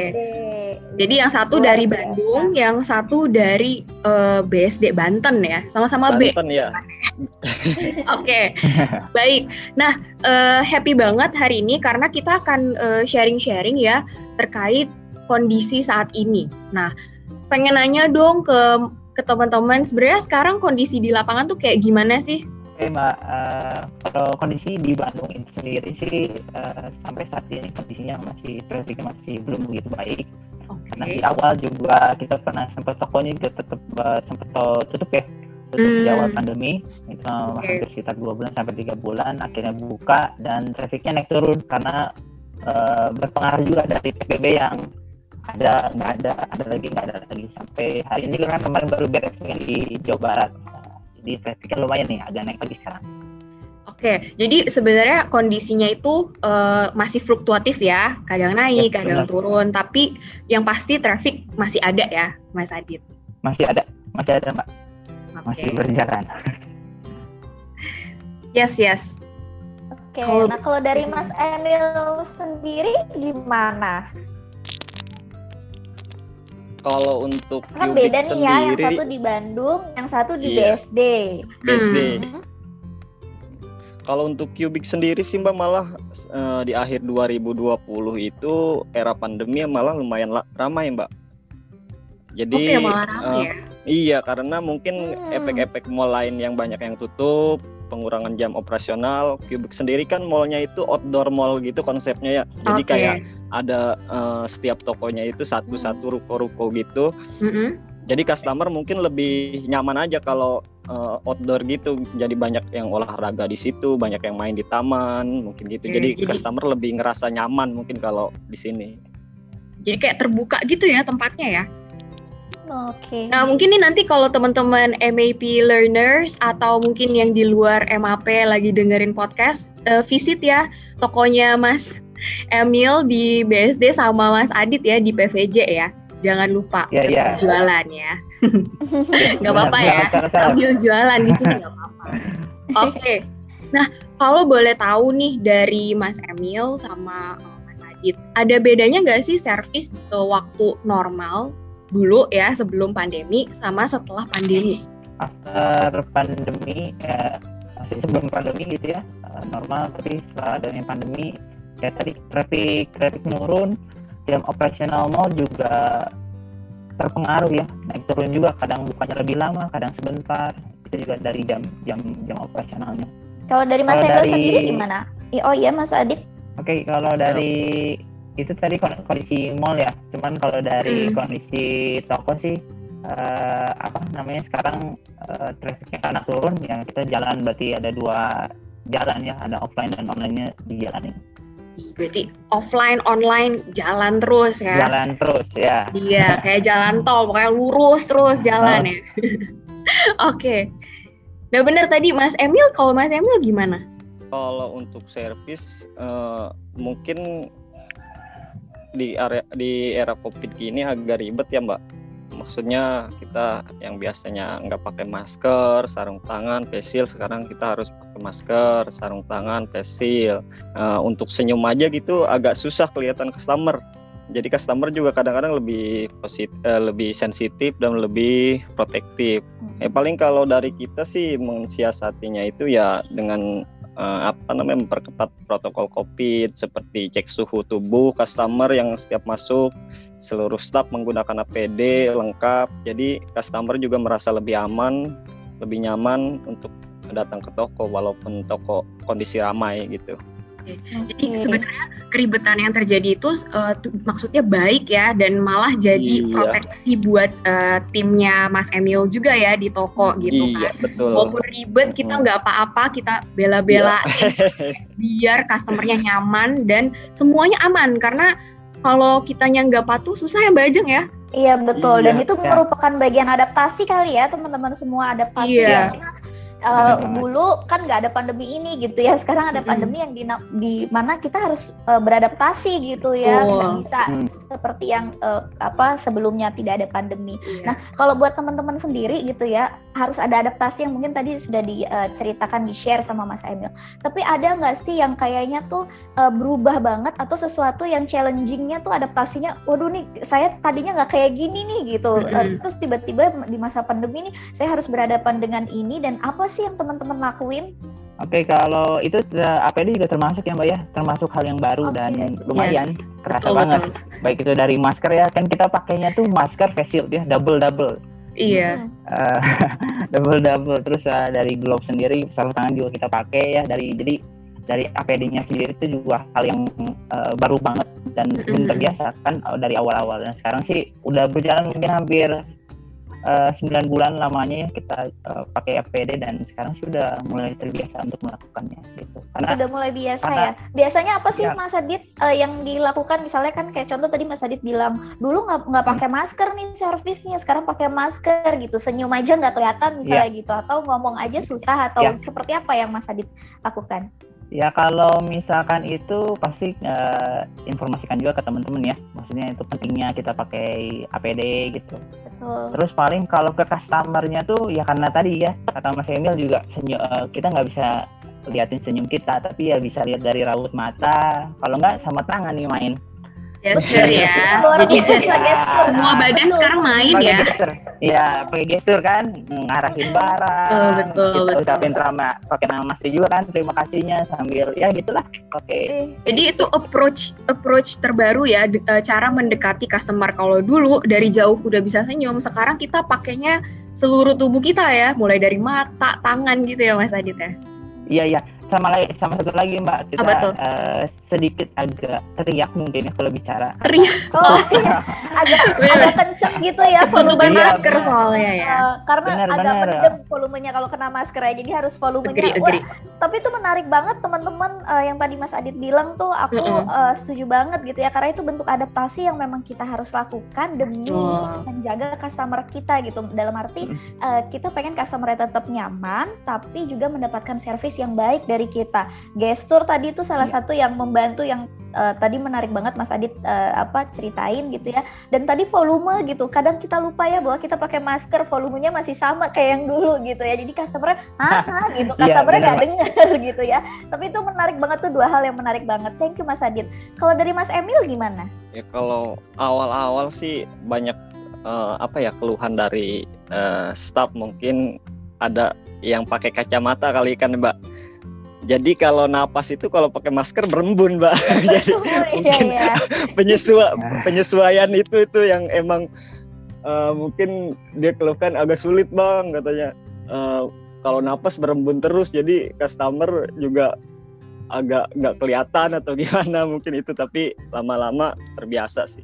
Jadi yang satu dari Bandung, yang satu dari uh, eh, BSD Banten ya, sama-sama B. Banten ya. Oke, okay. baik. Nah, uh, happy banget hari ini karena kita akan uh, sharing-sharing ya terkait kondisi saat ini. Nah, pengen nanya dong ke ke teman-teman sebenarnya sekarang kondisi di lapangan tuh kayak gimana sih? Oke mbak, uh, kalau kondisi di Bandung ini sendiri sih uh, sampai saat ini kondisinya masih trafficnya masih belum begitu baik. Okay. Karena di awal juga kita pernah sempat tokonya juga tetap uh, sempat tutup ya tutup hmm. di awal pandemi itu okay. hampir sekitar dua bulan sampai tiga bulan akhirnya buka dan trafficnya naik turun karena uh, berpengaruh juga dari PSBB yang ada nggak ada ada lagi nggak ada lagi sampai hari ini kan kemarin baru beres di Jawa Barat jadi trafficnya lumayan nih agak naik lagi sekarang Oke, jadi sebenarnya kondisinya itu uh, masih fluktuatif ya, kadang naik, ya, kadang benar. turun, tapi yang pasti traffic masih ada ya, Mas Adit. Masih ada, masih ada, Mbak. Okay. Masih berjalan. yes, yes. Oke, okay, nah kalau dari Mas Emil sendiri gimana? Kalau untuk kan beda nih sendiri, ya yang satu di Bandung yang satu di iya, BSD BSD hmm. kalau untuk Cubic sendiri sih mbak malah uh, di akhir 2020 itu era pandemi malah lumayan ramai mbak jadi malah ramai uh, ya? iya karena mungkin hmm. efek-efek mall lain yang banyak yang tutup pengurangan jam operasional. Cubic sendiri kan mallnya itu outdoor mall gitu konsepnya ya. Jadi okay. kayak ada uh, setiap tokonya itu satu-satu ruko-ruko gitu. Mm -hmm. Jadi customer mungkin lebih nyaman aja kalau uh, outdoor gitu. Jadi banyak yang olahraga di situ, banyak yang main di taman, mungkin gitu. Okay, jadi, jadi customer lebih ngerasa nyaman mungkin kalau di sini. Jadi kayak terbuka gitu ya tempatnya ya? Oke. Okay. Nah mungkin nih nanti kalau teman-teman MAP learners atau mungkin yang di luar MAP lagi dengerin podcast, uh, visit ya tokonya Mas Emil di BSD sama Mas Adit ya di PVJ ya. Jangan lupa yeah, yeah. jualan ya. gak apa-apa ya. Sambil jualan di sini gak apa-apa. Oke. Okay. Nah kalau boleh tahu nih dari Mas Emil sama uh, Mas Adit, ada bedanya nggak sih servis uh, waktu normal dulu ya sebelum pandemi sama setelah pandemi? After pandemi ya masih sebelum pandemi gitu ya normal tapi setelah adanya pandemi ya tadi traffic traffic menurun jam operasional mall juga terpengaruh ya. Naik turun juga kadang bukanya lebih lama kadang sebentar. Itu juga dari jam jam jam operasionalnya. Kalau dari Mas Hendra sendiri gimana? Oh iya Mas Adit. Oke okay, kalau dari itu tadi kondisi mall ya. Cuman kalau dari hmm. kondisi toko sih uh, apa namanya sekarang uh, trafficnya karena turun ya kita jalan berarti ada dua jalan ya ada offline dan online-nya dijalani berarti offline online jalan terus ya jalan terus ya. Iya kayak jalan tol pokoknya lurus terus jalan oh. ya. Oke. Okay. nah benar tadi Mas Emil kalau Mas Emil gimana? Kalau untuk servis uh, mungkin di area di era covid gini agak ribet ya mbak maksudnya kita yang biasanya nggak pakai masker, sarung tangan, facial, sekarang kita harus pakai masker, sarung tangan, facial. Uh, untuk senyum aja gitu agak susah kelihatan customer. Jadi customer juga kadang-kadang lebih positif, uh, lebih sensitif dan lebih protektif. Eh paling kalau dari kita sih mensiasatinya itu ya dengan uh, apa namanya memperketat protokol COVID seperti cek suhu tubuh customer yang setiap masuk seluruh staf menggunakan APD lengkap jadi customer juga merasa lebih aman lebih nyaman untuk datang ke toko walaupun toko kondisi ramai gitu. Jadi sebenarnya keribetan yang terjadi itu uh, maksudnya baik ya dan malah jadi iya. proteksi buat uh, timnya Mas Emil juga ya di toko gitu iya, kan. Betul. Walaupun ribet kita nggak apa-apa kita bela-belain iya. biar customernya nyaman dan semuanya aman karena kalau kitanya nggak patuh susah ya Mbak Ajeng ya. Iya betul iya, dan itu ya. merupakan bagian adaptasi kali ya teman-teman semua adaptasi iya. ya uh, dulu kan nggak ada pandemi ini gitu ya sekarang ada pandemi yang di, di mana kita harus uh, beradaptasi gitu ya oh. nggak bisa hmm. seperti yang uh, apa sebelumnya tidak ada pandemi iya. nah kalau buat teman-teman sendiri gitu ya harus ada adaptasi yang mungkin tadi sudah diceritakan di share sama Mas Emil tapi ada nggak sih yang kayaknya tuh uh, berubah banget atau sesuatu yang challengingnya tuh adaptasinya waduh nih saya tadinya nggak kayak gini nih gitu mm -hmm. uh, terus tiba-tiba di masa pandemi ini saya harus berhadapan dengan ini dan apa sih yang teman-teman lakuin? Oke, okay, kalau itu uh, APD juga termasuk ya Mbak ya, termasuk hal yang baru okay. dan lumayan yes. kerasa betul, banget. Betul. Baik itu dari masker ya, kan kita pakainya tuh masker face shield ya, double double. Iya. Uh, double double. Terus uh, dari glove sendiri, sarung tangan juga kita pakai ya. Dari jadi dari APD-nya sendiri itu juga hal yang uh, baru banget dan belum terbiasa kan dari awal-awal. Dan sekarang sih udah berjalan mungkin hampir Eh, sembilan uh, bulan lamanya ya kita uh, pakai APD dan sekarang sudah mulai terbiasa untuk melakukannya gitu. Karena sudah mulai biasa karena, ya. Biasanya apa sih ya. Mas Adit uh, yang dilakukan misalnya kan kayak contoh tadi Mas Adit bilang dulu nggak nggak hmm. pakai masker nih servisnya sekarang pakai masker gitu senyum aja nggak kelihatan misalnya ya. gitu atau ngomong aja susah atau ya. seperti apa yang Mas Adit lakukan? Ya kalau misalkan itu pasti uh, informasikan juga ke teman-teman ya. Maksudnya itu pentingnya kita pakai APD gitu. Betul. Terus paling kalau ke customernya tuh ya karena tadi ya kata Mas Emil juga senyum, uh, kita nggak bisa liatin senyum kita, tapi ya bisa lihat dari raut mata. Kalau nggak sama tangan nih main gesture ya. Jadi gesture. Semua badan sekarang main ya. Iya, pakai gesture kan, ngarahin barang. Oh, betul, kita betul. ucapin terima pakai nama Mas juga kan, terima kasihnya sambil ya gitulah. Oke. Okay. Jadi itu approach approach terbaru ya, e, cara mendekati customer. Kalau dulu dari jauh udah bisa senyum, sekarang kita pakainya seluruh tubuh kita ya, mulai dari mata, tangan gitu ya Mas Adit ya. Iya, iya sama lagi sama satu lagi mbak kita Uh, sedikit agak teriak mungkin ya kalau bicara teriak oh agak agak kenceng gitu ya volume masker iya, soalnya ya uh, karena bener, agak bener. mendem volumenya kalau kena masker ya jadi harus volumenya agree, agree. Wah, tapi itu menarik banget teman-teman uh, yang tadi Mas Adit bilang tuh aku mm -hmm. uh, setuju banget gitu ya karena itu bentuk adaptasi yang memang kita harus lakukan demi oh. menjaga customer kita gitu dalam arti mm. uh, kita pengen customer tetap nyaman tapi juga mendapatkan servis yang baik dari dari kita. Gestur tadi itu salah ya. satu yang membantu yang uh, tadi menarik banget Mas Adit uh, apa ceritain gitu ya. Dan tadi volume gitu. Kadang kita lupa ya bahwa kita pakai masker volumenya masih sama kayak yang dulu gitu ya. Jadi customer ah gitu, iya, customernya nggak dengar gitu ya. Tapi itu menarik banget tuh dua hal yang menarik banget. Thank you Mas Adit. Kalau dari Mas Emil gimana? Ya kalau awal-awal sih banyak uh, apa ya keluhan dari uh, staff mungkin ada yang pakai kacamata kali kan Mbak. Jadi kalau napas itu kalau pakai masker berembun, Mbak. Jadi oh, iya, mungkin iya. penyesua penyesuaian itu itu yang emang uh, mungkin dia keluhkan agak sulit, Bang, katanya. Uh, kalau napas berembun terus jadi customer juga agak nggak kelihatan atau gimana mungkin itu tapi lama-lama terbiasa sih.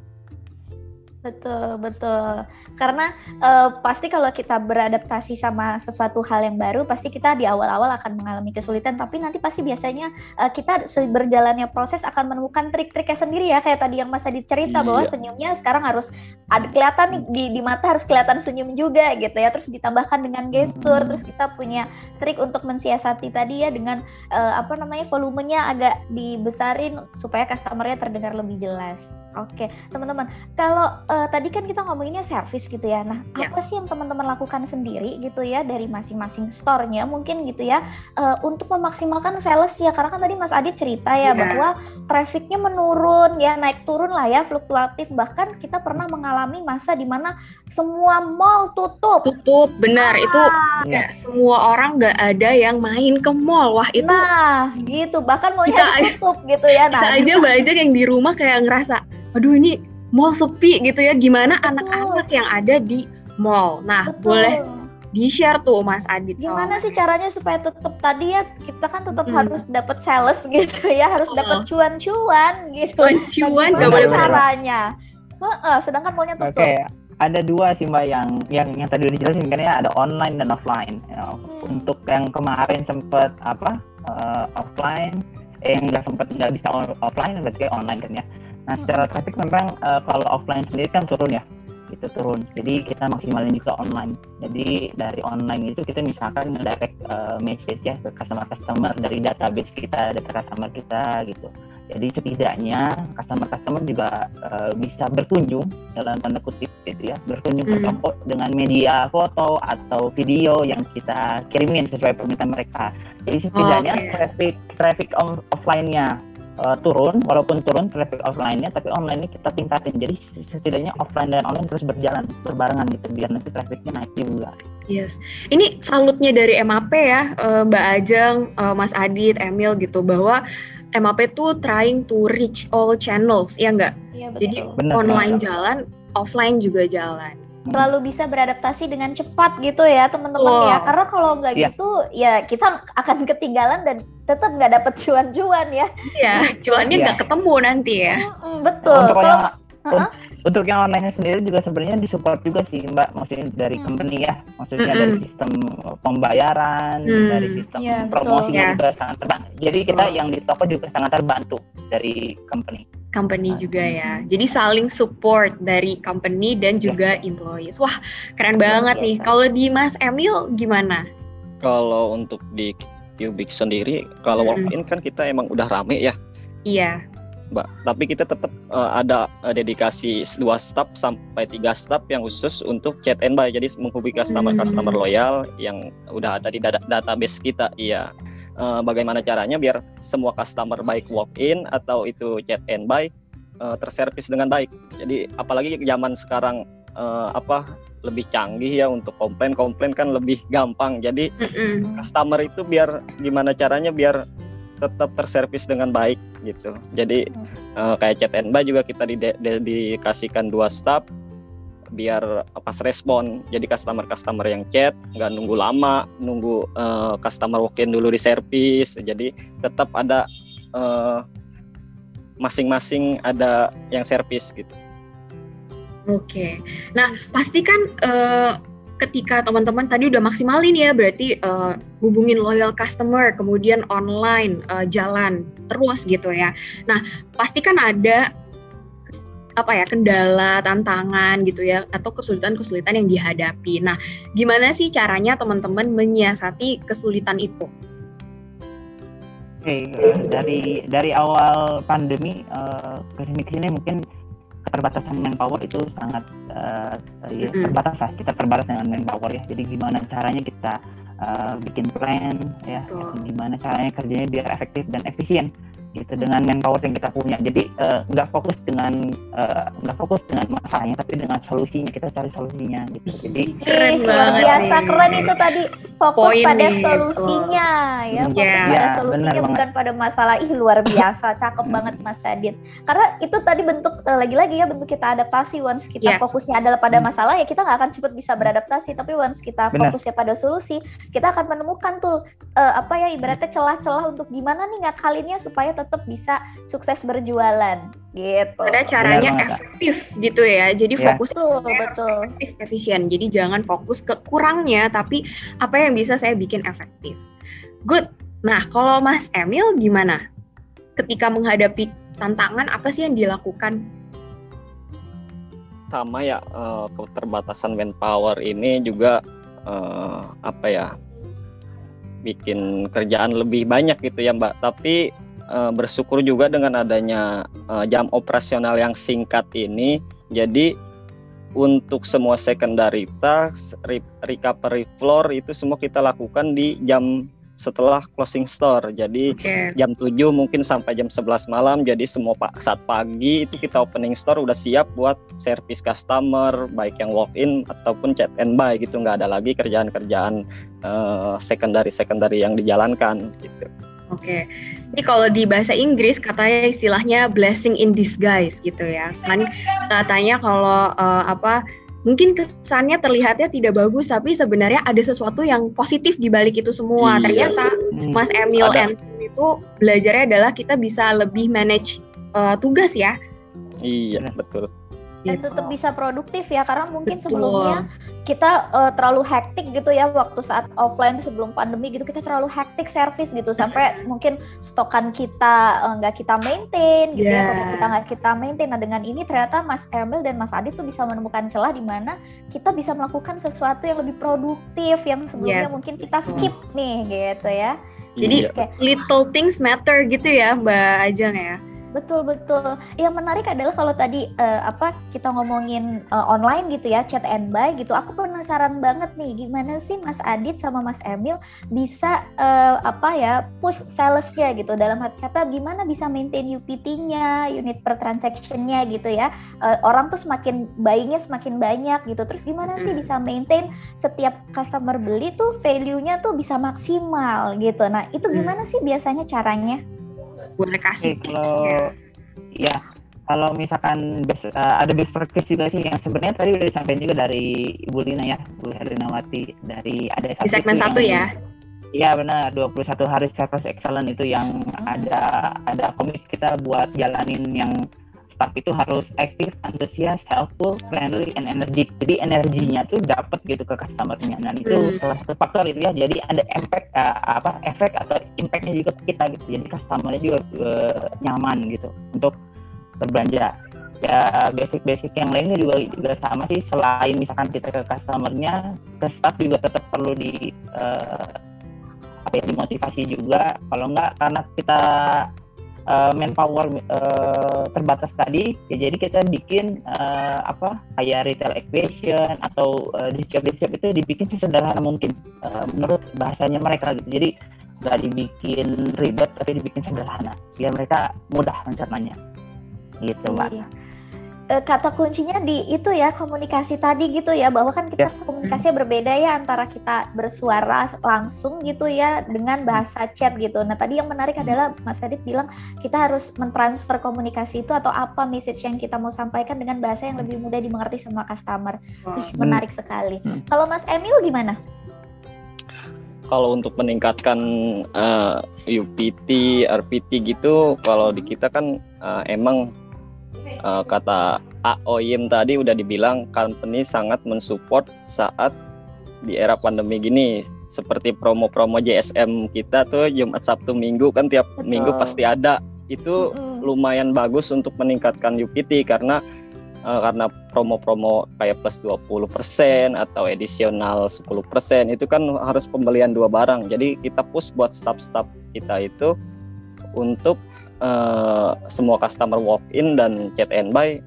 Betul, betul. Karena uh, pasti kalau kita beradaptasi sama sesuatu hal yang baru, pasti kita di awal-awal akan mengalami kesulitan. Tapi nanti pasti biasanya uh, kita berjalannya proses akan menemukan trik-triknya sendiri ya. Kayak tadi yang Mas Adit cerita iya. bahwa senyumnya sekarang harus ada kelihatan nih di, di mata harus kelihatan senyum juga gitu ya. Terus ditambahkan dengan gestur. Hmm. Terus kita punya trik untuk mensiasati tadi ya dengan uh, apa namanya volumenya agak dibesarin supaya customernya terdengar lebih jelas. Oke, teman-teman. Kalau uh, tadi kan kita ngomonginnya service gitu ya. Nah, ya. apa sih yang teman-teman lakukan sendiri gitu ya dari masing-masing store-nya mungkin gitu ya uh, untuk memaksimalkan sales ya. Karena kan tadi Mas Adit cerita ya, ya. bahwa trafficnya menurun ya, naik turun lah ya, fluktuatif. Bahkan kita pernah mengalami masa di mana semua mall tutup. Tutup, benar. Ah. Itu ya semua orang nggak ada yang main ke mall. Wah, itu Nah, gitu. Bahkan mallnya tutup gitu ya. Nah, kita aja banyak yang di rumah kayak ngerasa aduh ini mall sepi gitu ya. Gimana anak-anak yang ada di mall? Nah Betul. boleh di share tuh Mas Adit gimana sih caranya supaya tetap tadi ya kita kan tetap hmm. harus dapat sales gitu ya harus dapat cuan-cuan gitu. Cuan-cuan gimana caranya? Uh, sedangkan mallnya tutup. Okay. ada dua sih mbak yang yang yang tadi udah dijelasin kan ya ada online dan offline. Ya, hmm. untuk yang kemarin sempet apa uh, offline eh, yang nggak sempet nggak bisa offline berarti online kan ya Nah, secara traffic memang uh, kalau offline sendiri kan turun ya, itu turun. Jadi kita maksimalin juga online. Jadi dari online itu kita misalkan direct uh, message ya ke customer-customer dari database kita, data customer kita gitu. Jadi setidaknya customer-customer juga uh, bisa berkunjung dalam tanda kutip gitu ya, berkunjung mm. ke toko dengan media foto atau video yang kita kirimin sesuai permintaan mereka. Jadi setidaknya oh, okay. traffic traffic offline-nya uh, turun walaupun turun traffic offline-nya tapi online ini kita tingkatin. Jadi setidaknya offline dan online terus berjalan berbarengan gitu biar nanti trafficnya naik juga. Yes. Ini salutnya dari MAP ya uh, Mbak Ajeng uh, Mas Adit Emil gitu bahwa MAP tuh trying to reach all channels ya enggak iya, jadi bener, online bener. jalan offline juga jalan selalu bisa beradaptasi dengan cepat gitu ya teman-teman wow. ya karena kalau nggak yeah. gitu ya kita akan ketinggalan dan tetap nggak dapat cuan-cuan ya iya cuannya nggak yeah. ketemu nanti ya mm, betul untuk kalau, yang, uh-huh. untuk yang online sendiri juga sebenarnya disupport juga sih mbak maksudnya dari hmm. company ya maksudnya hmm. dari sistem pembayaran hmm. dari sistem yeah, promosinya betul. juga sangat terbantu jadi kita yang di toko juga sangat terbantu dari company company juga ya. Jadi saling support dari company dan juga yes. employees. Wah, keren banget nih. Kalau di Mas Emil gimana? Kalau untuk di Cubic sendiri, kalau walk in kan kita emang udah rame ya. Iya. Mbak, tapi kita tetap uh, ada uh, dedikasi dua staff sampai tiga staff yang khusus untuk chat and buy. Jadi menghubungi customer-customer hmm. loyal yang udah ada di data database kita. Iya uh, bagaimana caranya biar semua customer baik walk in atau itu chat and buy uh, terservis dengan baik. Jadi apalagi zaman sekarang uh, apa lebih canggih ya untuk komplain komplain kan lebih gampang. Jadi mm customer itu biar gimana caranya biar tetap terservis dengan baik gitu. Jadi uh, kayak chat and buy juga kita di, di, dikasihkan dua staff biar pas respon jadi customer customer yang chat nggak nunggu lama nunggu uh, customer walk-in dulu di servis jadi tetap ada masing masing-masing ada yang servis gitu. Oke, nah pastikan uh, ketika teman-teman tadi udah maksimalin ya berarti uh, hubungin loyal customer kemudian online uh, jalan terus gitu ya. Nah pastikan ada apa ya kendala, tantangan gitu ya atau kesulitan-kesulitan yang dihadapi. Nah, gimana sih caranya teman-teman menyiasati kesulitan itu? Oke, okay, dari dari awal pandemi uh, ke sini ke sini mungkin keterbatasan manpower itu sangat uh, ya, terbatas lah. Kita terbatas dengan manpower ya. Jadi gimana caranya kita uh, bikin plan ya, oh. gimana caranya kerjanya biar efektif dan efisien gitu dengan manpower yang kita punya jadi eh, nggak uh, fokus dengan eh, nggak uh, fokus dengan masalahnya tapi dengan solusinya kita cari solusinya gitu jadi keren luar biasa nih. keren itu tadi fokus Point pada nih. solusinya oh. ya fokus yeah. pada ya, solusinya bukan banget. pada masalah ih luar biasa cakep hmm. banget Mas Adit karena itu tadi bentuk eh, lagi-lagi ya bentuk kita adaptasi once kita yes. fokusnya adalah pada hmm. masalah ya kita nggak akan cepat bisa beradaptasi tapi once kita Bener. fokusnya pada solusi kita akan menemukan tuh uh, apa ya ibaratnya celah-celah untuk gimana nih ngakalinnya supaya tetap bisa sukses berjualan gitu. Ada caranya Benar efektif gitu ya. Jadi ya. fokus betul, betul. efektif, efisien. Jadi jangan fokus ke kurangnya, tapi apa yang bisa saya bikin efektif. Good. Nah, kalau Mas Emil gimana? Ketika menghadapi tantangan apa sih yang dilakukan? Sama ya uh, keterbatasan manpower ini juga uh, apa ya bikin kerjaan lebih banyak gitu ya Mbak. Tapi uh, bersyukur juga dengan adanya uh, jam operasional yang singkat ini. Jadi untuk semua secondary task, recovery floor itu semua kita lakukan di jam setelah closing store. Jadi okay. jam 7 mungkin sampai jam 11 malam. Jadi semua saat pagi itu kita opening store udah siap buat service customer baik yang walk in ataupun chat and buy gitu. Nggak ada lagi kerjaan-kerjaan uh, secondary secondary yang dijalankan gitu. Oke. Okay. Ini kalau di bahasa Inggris katanya istilahnya blessing in disguise gitu ya. Kan katanya kalau uh, apa mungkin kesannya terlihatnya tidak bagus tapi sebenarnya ada sesuatu yang positif di balik itu semua. Iya. Ternyata hmm. Mas Emil and itu belajarnya adalah kita bisa lebih manage uh, tugas ya. Iya, betul dan gitu. tetap bisa produktif ya karena mungkin Betul. sebelumnya kita uh, terlalu hektik gitu ya waktu saat offline sebelum pandemi gitu kita terlalu hektik service gitu sampai mungkin stokan kita eh, nggak uh, kita maintain gitu yeah. ya atau kita nggak kita maintain nah dengan ini ternyata Mas Emil dan Mas Adit tuh bisa menemukan celah di mana kita bisa melakukan sesuatu yang lebih produktif yang sebelumnya yes. mungkin kita skip nih gitu ya jadi yeah. little things matter gitu ya Mbak Ajeng ya Betul betul. Yang menarik adalah kalau tadi uh, apa kita ngomongin uh, online gitu ya, chat and buy gitu. Aku penasaran banget nih gimana sih Mas Adit sama Mas Emil bisa uh, apa ya push salesnya gitu. Dalam arti kata gimana bisa maintain UPT-nya, unit per transaction-nya gitu ya. Uh, orang tuh semakin buying-nya semakin banyak gitu. Terus gimana sih bisa maintain setiap customer beli tuh value-nya tuh bisa maksimal gitu. Nah, itu gimana sih biasanya caranya? Boleh kasih okay, kalau ya kalau misalkan best, uh, ada best practice juga sih yang sebenarnya tadi udah disampaikan juga dari Ibu Lina ya, Bu Herinawati dari ada di segmen satu ya. Iya benar, 21 hari service excellent itu yang ada ada komit kita buat jalanin yang staff itu harus aktif, antusias, helpful, friendly, and energetic. Jadi energinya tuh dapat gitu ke customernya. Dan itu hmm. salah satu faktor itu ya. Jadi ada impact uh, apa efek atau impactnya juga ke kita gitu. Jadi customernya juga uh, nyaman gitu untuk berbelanja. Ya basic-basic yang lainnya juga juga sama sih. Selain misalkan kita ke customernya, ke staff juga tetap perlu di uh, apa ya dimotivasi juga. Kalau enggak karena kita uh, manpower uh, terbatas tadi ya jadi kita bikin uh, apa kayak retail equation atau uh, di itu dibikin sesederhana mungkin uh, menurut bahasanya mereka gitu jadi nggak dibikin ribet tapi dibikin sederhana biar mereka mudah mencernanya gitu mbak. Iya. Eh, kata kuncinya di itu ya komunikasi tadi gitu ya bahwa kan kita yeah. komunikasinya berbeda ya antara kita bersuara langsung gitu ya dengan bahasa chat gitu. Nah tadi yang menarik hmm. adalah Mas Adit bilang kita harus mentransfer komunikasi itu atau apa message yang kita mau sampaikan dengan bahasa yang lebih mudah dimengerti sama customer. Ih, menarik sekali. Hmm. Kalau Mas Emil gimana? Kalau untuk meningkatkan uh, eh, UPT, RPT gitu, kalau di kita kan uh, emang uh, kata Aoyim tadi udah dibilang company sangat mensupport saat di era pandemi gini seperti promo-promo JSM kita tuh Jumat Sabtu Minggu kan tiap Betul. minggu pasti ada itu mm -hmm. lumayan bagus untuk meningkatkan UPT karena uh, karena promo-promo kayak plus 20% atau edisional 10% itu kan harus pembelian dua barang jadi kita push buat staff-staff kita itu untuk uh, semua customer walk in dan chat and buy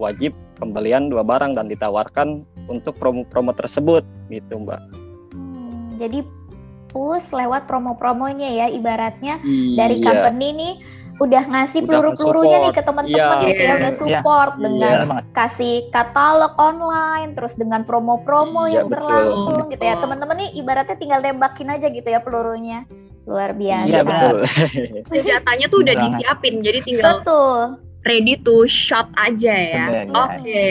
wajib pembelian dua barang dan ditawarkan untuk promo-promo tersebut gitu mbak. Hmm, jadi push lewat promo-promonya ya ibaratnya iya. dari company nih udah ngasih peluru-pelurunya nih ke teman-teman iya, gitu ya udah iya. support iya, dengan iya, kasih katalog online terus dengan promo-promo iya, yang betul. berlangsung gitu ya teman-teman nih ibaratnya tinggal nembakin aja gitu ya pelurunya luar biasa. iya betul. Senjatanya tuh udah disiapin jadi tinggal betul. ready to shot aja ya. Oke. Okay.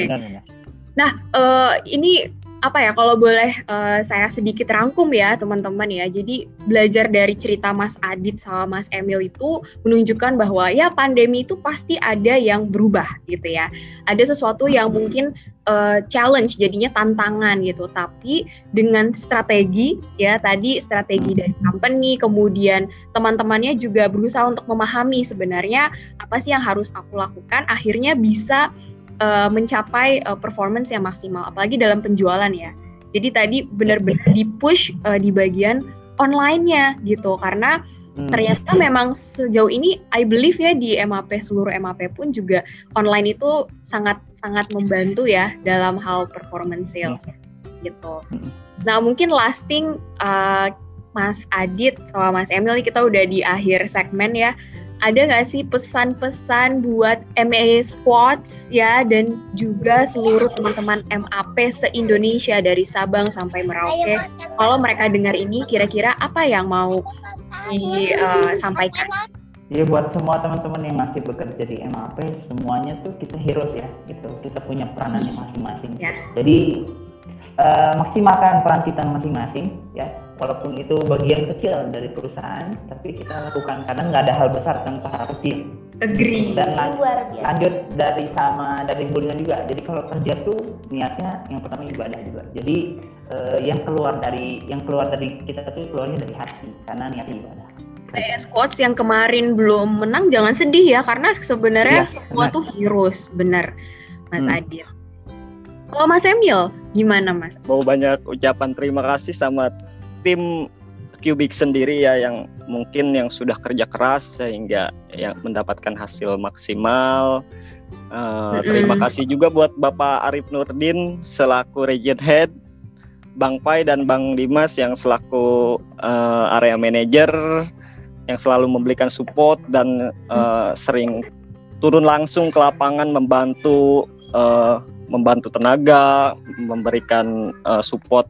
nah uh, ini apa ya kalau boleh uh, saya sedikit rangkum ya teman-teman ya. Jadi belajar dari cerita Mas Adit sama Mas Emil itu menunjukkan bahwa ya pandemi itu pasti ada yang berubah gitu ya. Ada sesuatu yang mungkin uh, challenge jadinya tantangan gitu. Tapi dengan strategi ya tadi strategi dari company kemudian teman-temannya juga berusaha untuk memahami sebenarnya apa sih yang harus aku lakukan akhirnya bisa uh, mencapai uh, performance yang maksimal, apalagi dalam penjualan ya. Jadi tadi benar-benar di push uh, di bagian online-nya gitu, karena hmm. ternyata memang sejauh ini I believe ya di MAP seluruh MAP pun juga online itu sangat sangat membantu ya dalam hal performance sales gitu. Hmm. Nah mungkin lasting uh, Mas Adit sama Mas Emil kita udah di akhir segmen ya ada nggak sih pesan-pesan buat MA Squads ya dan juga seluruh teman-teman MAP se-Indonesia dari Sabang sampai Merauke kalau mereka dengar ini kira-kira apa yang mau disampaikan? Uh, Ya buat semua teman-teman yang masih bekerja di MAP semuanya tuh kita heroes ya gitu kita punya peranannya masing-masing. Yes. Jadi uh, maksimalkan peran kita masing-masing ya walaupun itu bagian kecil dari perusahaan tapi kita lakukan karena nggak ada hal besar tanpa hal kecil agree dan lanjut, lanjut dari sama dari bulan juga jadi kalau kerja tuh niatnya yang pertama ibadah juga jadi uh, yang keluar dari yang keluar dari kita tuh keluarnya dari hati karena niat ibadah PS Coach yang kemarin belum menang jangan sedih ya karena sebenarnya ya, semua benar. tuh heroes benar Mas hmm. Adil. Kalau Mas Emil gimana Mas? Mau banyak ucapan terima kasih sama tim Cubic sendiri ya yang mungkin yang sudah kerja keras sehingga yang mendapatkan hasil maksimal. Uh, terima kasih juga buat Bapak Arif Nurdin selaku Region Head, Bang Pai dan Bang Dimas yang selaku uh, area manager yang selalu memberikan support dan uh, sering turun langsung ke lapangan membantu uh, membantu tenaga, memberikan uh, support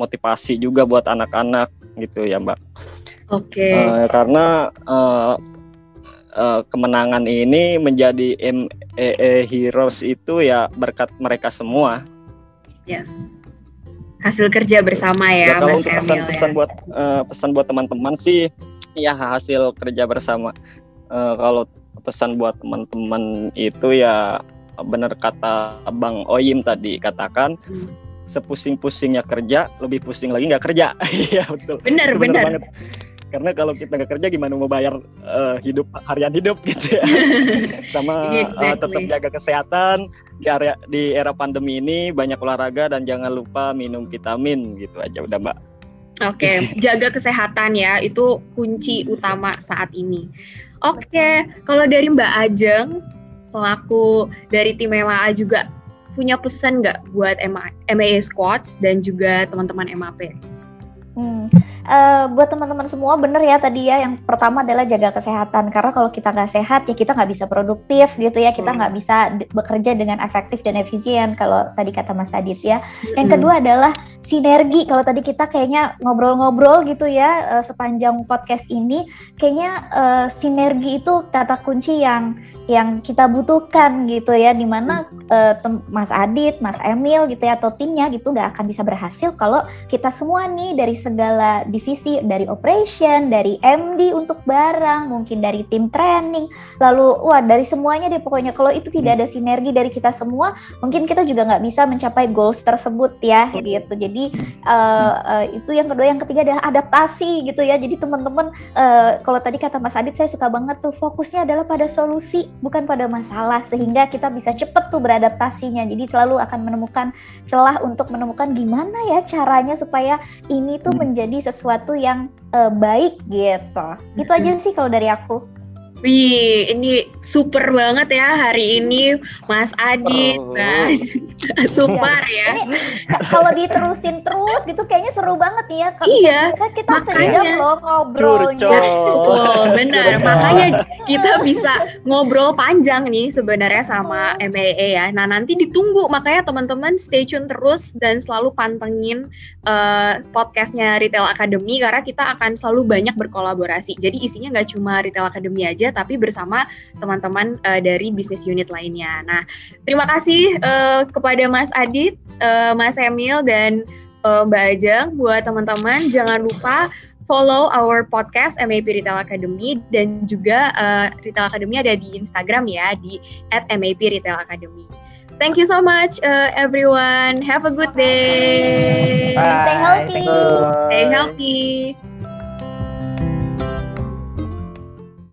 motivasi juga buat anak-anak gitu ya Mbak. Oke. Okay. Uh, eh, karena uh, uh, kemenangan ini menjadi MEE Heroes itu ya berkat mereka semua. Yes. Hasil kerja bersama ya, ya kalau Mas pesan-pesan ya. buat uh, pesan buat teman-teman sih ya hasil kerja bersama. Uh, kalau pesan buat teman-teman itu ya benar kata Bang Oyim tadi katakan hmm sepusing-pusingnya kerja lebih pusing lagi nggak kerja. Iya betul. Benar benar banget. Karena kalau kita nggak kerja gimana mau bayar uh, hidup harian hidup gitu ya? Sama eh, exactly. uh, tetap jaga kesehatan. Di area di era pandemi ini banyak olahraga dan jangan lupa minum vitamin gitu aja. Udah mbak? Oke, okay. jaga kesehatan ya, itu kunci utama saat ini. Oke, okay. kalau dari Mbak Ajeng, selaku dari tim MMA juga punya pesan nggak buat MAA Squads dan juga teman-teman MAP? Hmm. Uh, buat teman-teman semua bener ya tadi ya yang pertama adalah jaga kesehatan karena kalau kita nggak sehat ya kita nggak bisa produktif gitu ya kita nggak hmm. bisa bekerja dengan efektif dan efisien kalau tadi kata Mas Adit ya. Yang hmm. kedua adalah sinergi kalau tadi kita kayaknya ngobrol-ngobrol gitu ya uh, sepanjang podcast ini kayaknya uh, sinergi itu kata kunci yang yang kita butuhkan gitu ya di mana uh, Mas Adit, Mas Emil gitu ya atau timnya gitu nggak akan bisa berhasil kalau kita semua nih dari segala divisi dari operation, dari MD untuk barang, mungkin dari tim training, lalu wah dari semuanya deh pokoknya. Kalau itu tidak ada sinergi dari kita semua, mungkin kita juga nggak bisa mencapai goals tersebut ya gitu. Jadi uh, uh, itu yang kedua, yang ketiga adalah adaptasi gitu ya. Jadi teman-teman uh, kalau tadi kata Mas Adit saya suka banget tuh fokusnya adalah pada solusi bukan pada masalah. Sehingga kita bisa cepet tuh beradaptasinya. Jadi selalu akan menemukan celah untuk menemukan gimana ya caranya supaya ini tuh hmm. menjadi sesuatu yang uh, baik gitu itu aja hmm. sih kalau dari aku Wih, ini super banget ya hari ini Mas Adi, oh. Mas super ya. Ini kalau diterusin terus gitu kayaknya seru banget ya. Kalau iya, bisa kita makanya, sejam loh ngobrolnya. Oh, benar. makanya kita bisa ngobrol panjang nih sebenarnya sama MAA ya. Nah, nanti ditunggu makanya teman-teman stay tune terus dan selalu pantengin uh, podcastnya Retail Academy karena kita akan selalu banyak berkolaborasi. Jadi isinya nggak cuma Retail Academy aja tapi bersama teman-teman uh, dari bisnis unit lainnya. Nah, terima kasih uh, kepada Mas Adit, uh, Mas Emil dan uh, Mbak Ajeng buat teman-teman jangan lupa follow our podcast MAP Retail Academy dan juga uh, Retail Academy ada di Instagram ya di @MAP Retail Academy. Thank you so much, uh, everyone. Have a good day. Bye. Stay healthy. Stay healthy.